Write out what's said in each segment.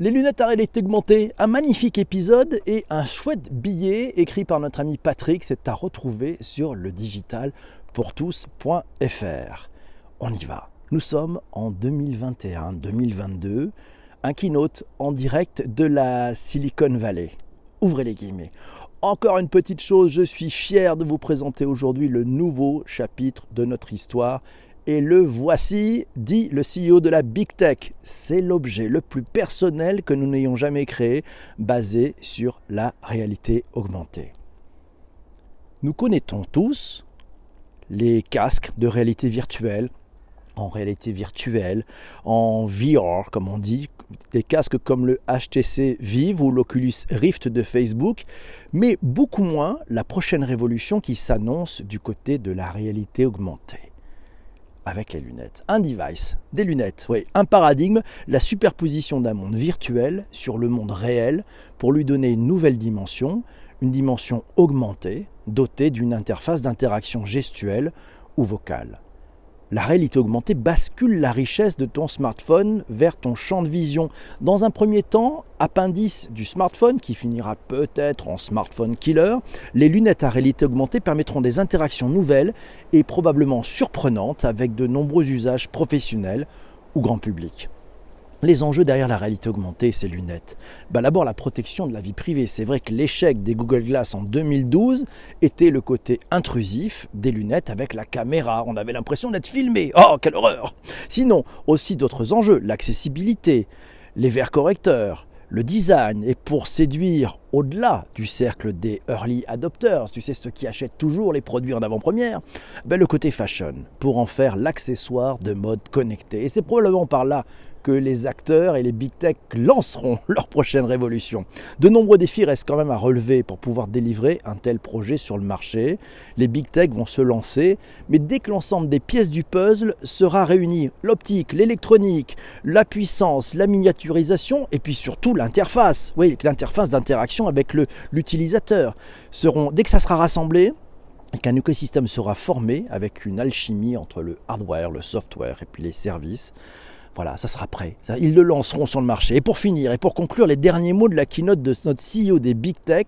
Les lunettes à réalité augmentée, un magnifique épisode et un chouette billet écrit par notre ami Patrick, c'est à retrouver sur le digital pour tous.fr. On y va. Nous sommes en 2021-2022, un keynote en direct de la Silicon Valley. Ouvrez les guillemets. Encore une petite chose, je suis fier de vous présenter aujourd'hui le nouveau chapitre de notre histoire et le voici, dit le CEO de la Big Tech. C'est l'objet le plus personnel que nous n'ayons jamais créé, basé sur la réalité augmentée. Nous connaissons tous les casques de réalité virtuelle, en réalité virtuelle, en VR comme on dit, des casques comme le HTC Vive ou l'Oculus Rift de Facebook, mais beaucoup moins la prochaine révolution qui s'annonce du côté de la réalité augmentée avec les lunettes. Un device, des lunettes, oui, un paradigme, la superposition d'un monde virtuel sur le monde réel pour lui donner une nouvelle dimension, une dimension augmentée, dotée d'une interface d'interaction gestuelle ou vocale la réalité augmentée bascule la richesse de ton smartphone vers ton champ de vision. Dans un premier temps, appendice du smartphone qui finira peut-être en smartphone killer, les lunettes à réalité augmentée permettront des interactions nouvelles et probablement surprenantes avec de nombreux usages professionnels ou grand public les enjeux derrière la réalité augmentée ces lunettes bah D'abord la protection de la vie privée. C'est vrai que l'échec des Google Glass en 2012 était le côté intrusif des lunettes avec la caméra. On avait l'impression d'être filmé. Oh, quelle horreur Sinon, aussi d'autres enjeux, l'accessibilité, les verres correcteurs, le design et pour séduire au-delà du cercle des early adopters, tu sais ceux qui achètent toujours les produits en avant-première, ben le côté fashion pour en faire l'accessoire de mode connecté. Et c'est probablement par là que les acteurs et les big tech lanceront leur prochaine révolution. De nombreux défis restent quand même à relever pour pouvoir délivrer un tel projet sur le marché. Les big tech vont se lancer, mais dès que l'ensemble des pièces du puzzle sera réuni, l'optique, l'électronique, la puissance, la miniaturisation et puis surtout l'interface, oui, l'interface d'interaction avec l'utilisateur seront, dès que ça sera rassemblé, qu'un écosystème sera formé avec une alchimie entre le hardware, le software et puis les services, voilà, ça sera prêt. Ils le lanceront sur le marché. Et pour finir, et pour conclure, les derniers mots de la keynote de notre CEO des Big Tech,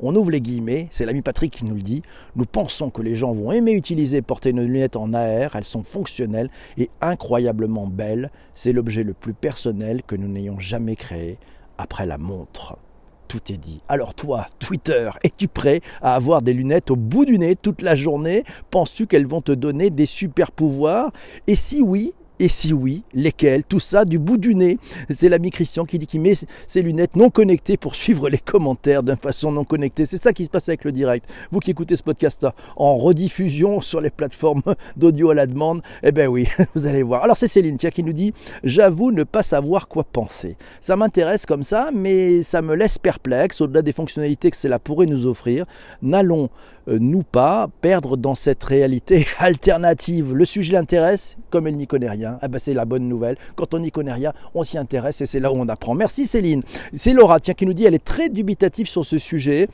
on ouvre les guillemets, c'est l'ami Patrick qui nous le dit. Nous pensons que les gens vont aimer utiliser porter nos lunettes en AR, elles sont fonctionnelles et incroyablement belles. C'est l'objet le plus personnel que nous n'ayons jamais créé après la montre. Tout est dit. Alors toi, Twitter, es-tu prêt à avoir des lunettes au bout du nez toute la journée? Penses-tu qu'elles vont te donner des super pouvoirs? Et si oui, et si oui, lesquels? Tout ça du bout du nez. C'est l'ami Christian qui dit qu'il met ses lunettes non connectées pour suivre les commentaires d'une façon non connectée. C'est ça qui se passe avec le direct. Vous qui écoutez ce podcast en rediffusion sur les plateformes d'audio à la demande, eh bien oui, vous allez voir. Alors c'est Céline tiens, qui nous dit J'avoue ne pas savoir quoi penser. Ça m'intéresse comme ça, mais ça me laisse perplexe au-delà des fonctionnalités que cela pourrait nous offrir. N'allons nous pas perdre dans cette réalité alternative. Le sujet l'intéresse, comme elle n'y connaît rien, eh ben c'est la bonne nouvelle. Quand on n'y connaît rien, on s'y intéresse et c'est là où on apprend. Merci Céline. C'est Laura qui nous dit elle est très dubitative sur ce sujet.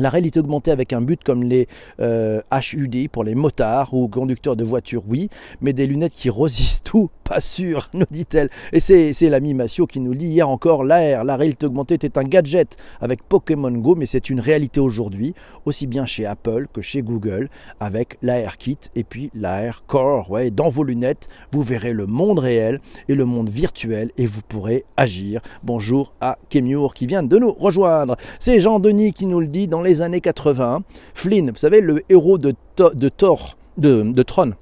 La réalité augmentée avec un but comme les HUD euh, pour les motards ou conducteurs de voitures, oui, mais des lunettes qui résistent tout, pas sûr, nous dit-elle. Et c'est l'ami Massio qui nous dit hier encore, l'AR, la réalité augmentée était un gadget avec Pokémon Go, mais c'est une réalité aujourd'hui, aussi bien chez Apple que chez Google, avec l'AR Kit et puis l'AR Core. Dans vos lunettes, vous verrez le monde réel et le monde virtuel et vous pourrez agir. Bonjour à Kemur qui vient de nous rejoindre. C'est Jean-Denis qui nous le dit dans les années 80. Flynn, vous savez, le héros de, de Thor, de, de Tron,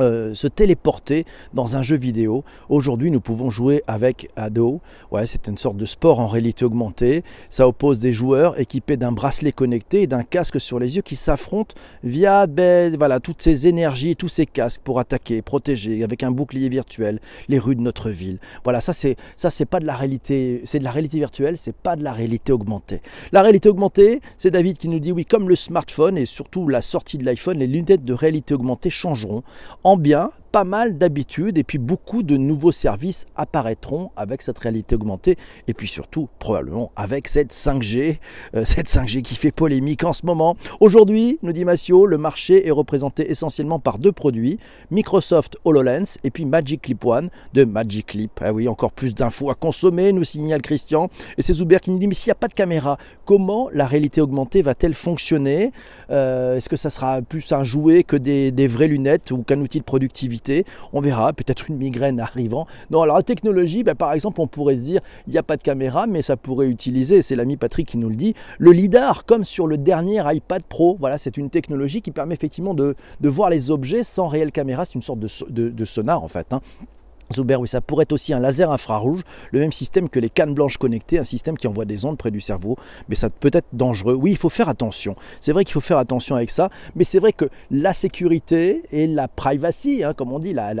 euh, se téléporter dans un jeu vidéo. Aujourd'hui, nous pouvons jouer avec Ado. Ouais, c'est une sorte de sport en réalité augmentée. Ça oppose des joueurs équipés d'un bracelet connecté et d'un casque sur les yeux qui s'affrontent via ben, voilà, toutes ces énergies, tous ces casques pour attaquer, protéger avec un bouclier virtuel les rues de notre ville. Voilà, ça c'est ça c'est pas de la réalité, c'est de la réalité virtuelle, c'est pas de la réalité augmentée. La réalité augmentée, c'est David qui nous dit oui, comme le smartphone et surtout la sortie de l'iPhone, les lunettes de réalité augmentée changeront bien pas mal d'habitudes et puis beaucoup de nouveaux services apparaîtront avec cette réalité augmentée et puis surtout probablement avec cette 5G, euh, cette 5G qui fait polémique en ce moment. Aujourd'hui, nous dit Massio, le marché est représenté essentiellement par deux produits, Microsoft HoloLens et puis Magic Clip One de Magic Clip. Ah oui, encore plus d'infos à consommer, nous signale Christian. Et c'est Zuber qui nous dit, mais s'il n'y a pas de caméra, comment la réalité augmentée va-t-elle fonctionner? Euh, Est-ce que ça sera plus un jouet que des, des vraies lunettes ou qu'un outil de productivité? On verra, peut-être une migraine arrivant. Non, alors la technologie, ben, par exemple, on pourrait se dire, il n'y a pas de caméra, mais ça pourrait utiliser, c'est l'ami Patrick qui nous le dit, le LIDAR, comme sur le dernier iPad Pro. Voilà, c'est une technologie qui permet effectivement de, voir les objets sans réelle caméra. C'est une sorte de, sonar en fait. Hein. Zuber, oui, ça pourrait être aussi un laser infrarouge, le même système que les cannes blanches connectées, un système qui envoie des ondes près du cerveau, mais ça peut être dangereux. Oui, il faut faire attention. C'est vrai qu'il faut faire attention avec ça, mais c'est vrai que la sécurité et la privacy, hein, comme on dit, la,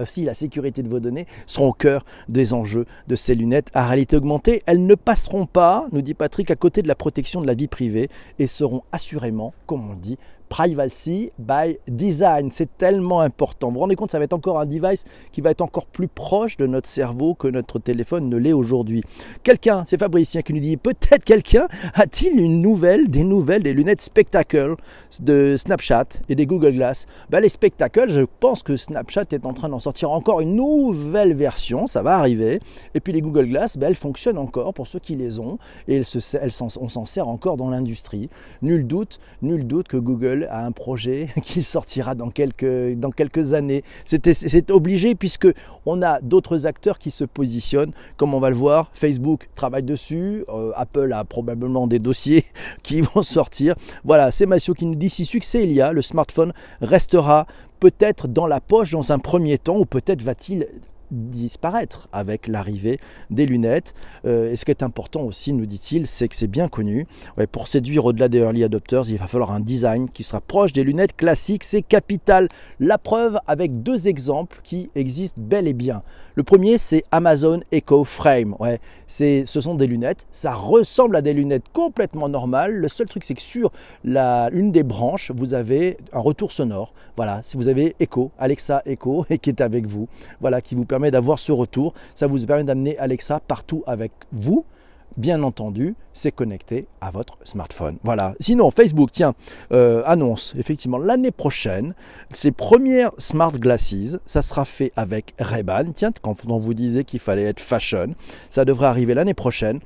aussi la sécurité de vos données, seront au cœur des enjeux de ces lunettes à réalité augmentée. Elles ne passeront pas, nous dit Patrick, à côté de la protection de la vie privée et seront assurément, comme on dit, privacy by design. C'est tellement important. Vous vous rendez compte, ça va être encore un device qui va être encore plus proche de notre cerveau que notre téléphone ne l'est aujourd'hui. Quelqu'un, c'est Fabricien qui nous dit, peut-être quelqu'un a-t-il une nouvelle, des nouvelles, des lunettes Spectacle de Snapchat et des Google Glass? Ben, Les Spectacle, je pense que Snapchat est en train d'en sortir encore une nouvelle version, ça va arriver. Et puis les Google Glass, ben, elles fonctionnent encore pour ceux qui les ont et elles se, elles on s'en sert encore dans l'industrie. Nul doute, nul doute que Google à un projet qui sortira dans quelques, dans quelques années. C'est obligé puisque on a d'autres acteurs qui se positionnent, comme on va le voir. Facebook travaille dessus, euh, Apple a probablement des dossiers qui vont sortir. Voilà, c'est Mathieu qui nous dit si succès il y a, le smartphone restera peut-être dans la poche dans un premier temps ou peut-être va-t-il disparaître avec l'arrivée des lunettes. Euh, et ce qui est important aussi, nous dit-il, c'est que c'est bien connu. pour séduire au-delà des early adopters, il va falloir un design qui sera proche des lunettes classiques. C'est capital. La preuve avec deux exemples qui existent bel et bien. Le premier, c'est Amazon Echo Frame. Ouais, ce sont des lunettes. Ça ressemble à des lunettes complètement normales. Le seul truc, c'est que sur la, une des branches, vous avez un retour sonore. Voilà, si vous avez Echo, Alexa Echo, et qui est avec vous, voilà, qui vous permet d'avoir ce retour. Ça vous permet d'amener Alexa partout avec vous bien entendu, c'est connecté à votre smartphone. Voilà. Sinon, Facebook, tiens, euh, annonce effectivement l'année prochaine ses premières smart glasses. Ça sera fait avec Ray-Ban. Tiens, quand on vous disait qu'il fallait être fashion, ça devrait arriver l'année prochaine.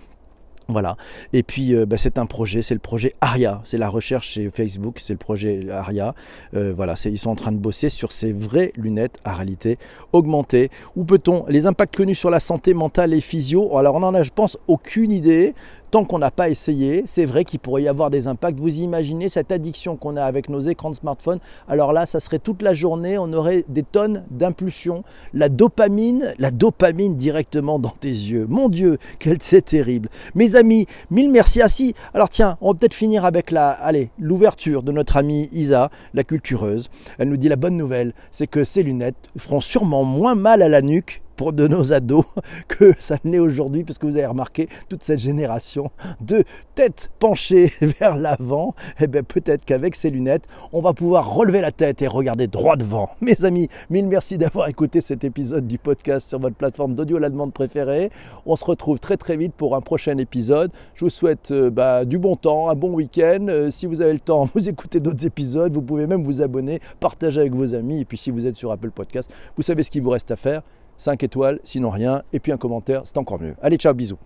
Voilà. Et puis, euh, bah, c'est un projet, c'est le projet ARIA. C'est la recherche chez Facebook, c'est le projet ARIA. Euh, voilà, ils sont en train de bosser sur ces vraies lunettes à réalité augmentée. Où peut-on Les impacts connus sur la santé mentale et physio? Alors, on en a, je pense, aucune idée tant qu'on n'a pas essayé, c'est vrai qu'il pourrait y avoir des impacts. Vous imaginez cette addiction qu'on a avec nos écrans de smartphone Alors là, ça serait toute la journée, on aurait des tonnes d'impulsions. La dopamine, la dopamine directement dans tes yeux. Mon Dieu, quel c'est terrible. Mes amis, mille merci. Ah si, alors tiens, on va peut-être finir avec la, allez, l'ouverture de notre amie Isa, la cultureuse. Elle nous dit la bonne nouvelle, c'est que ces lunettes feront sûrement moins mal à la nuque pour de nos ados que ça l'est aujourd'hui, parce que vous avez remarqué toute cette génération de tête penchée vers l'avant. Et eh bien peut-être qu'avec ces lunettes, on va pouvoir relever la tête et regarder droit devant. Mes amis, mille merci d'avoir écouté cet épisode du podcast sur votre plateforme d'audio à la demande préférée. On se retrouve très très vite pour un prochain épisode. Je vous souhaite euh, bah, du bon temps, un bon week-end. Euh, si vous avez le temps, vous écoutez d'autres épisodes. Vous pouvez même vous abonner, partager avec vos amis. Et puis si vous êtes sur Apple Podcast, vous savez ce qu'il vous reste à faire 5 étoiles, sinon rien, et puis un commentaire, c'est encore mieux. Allez, ciao, bisous.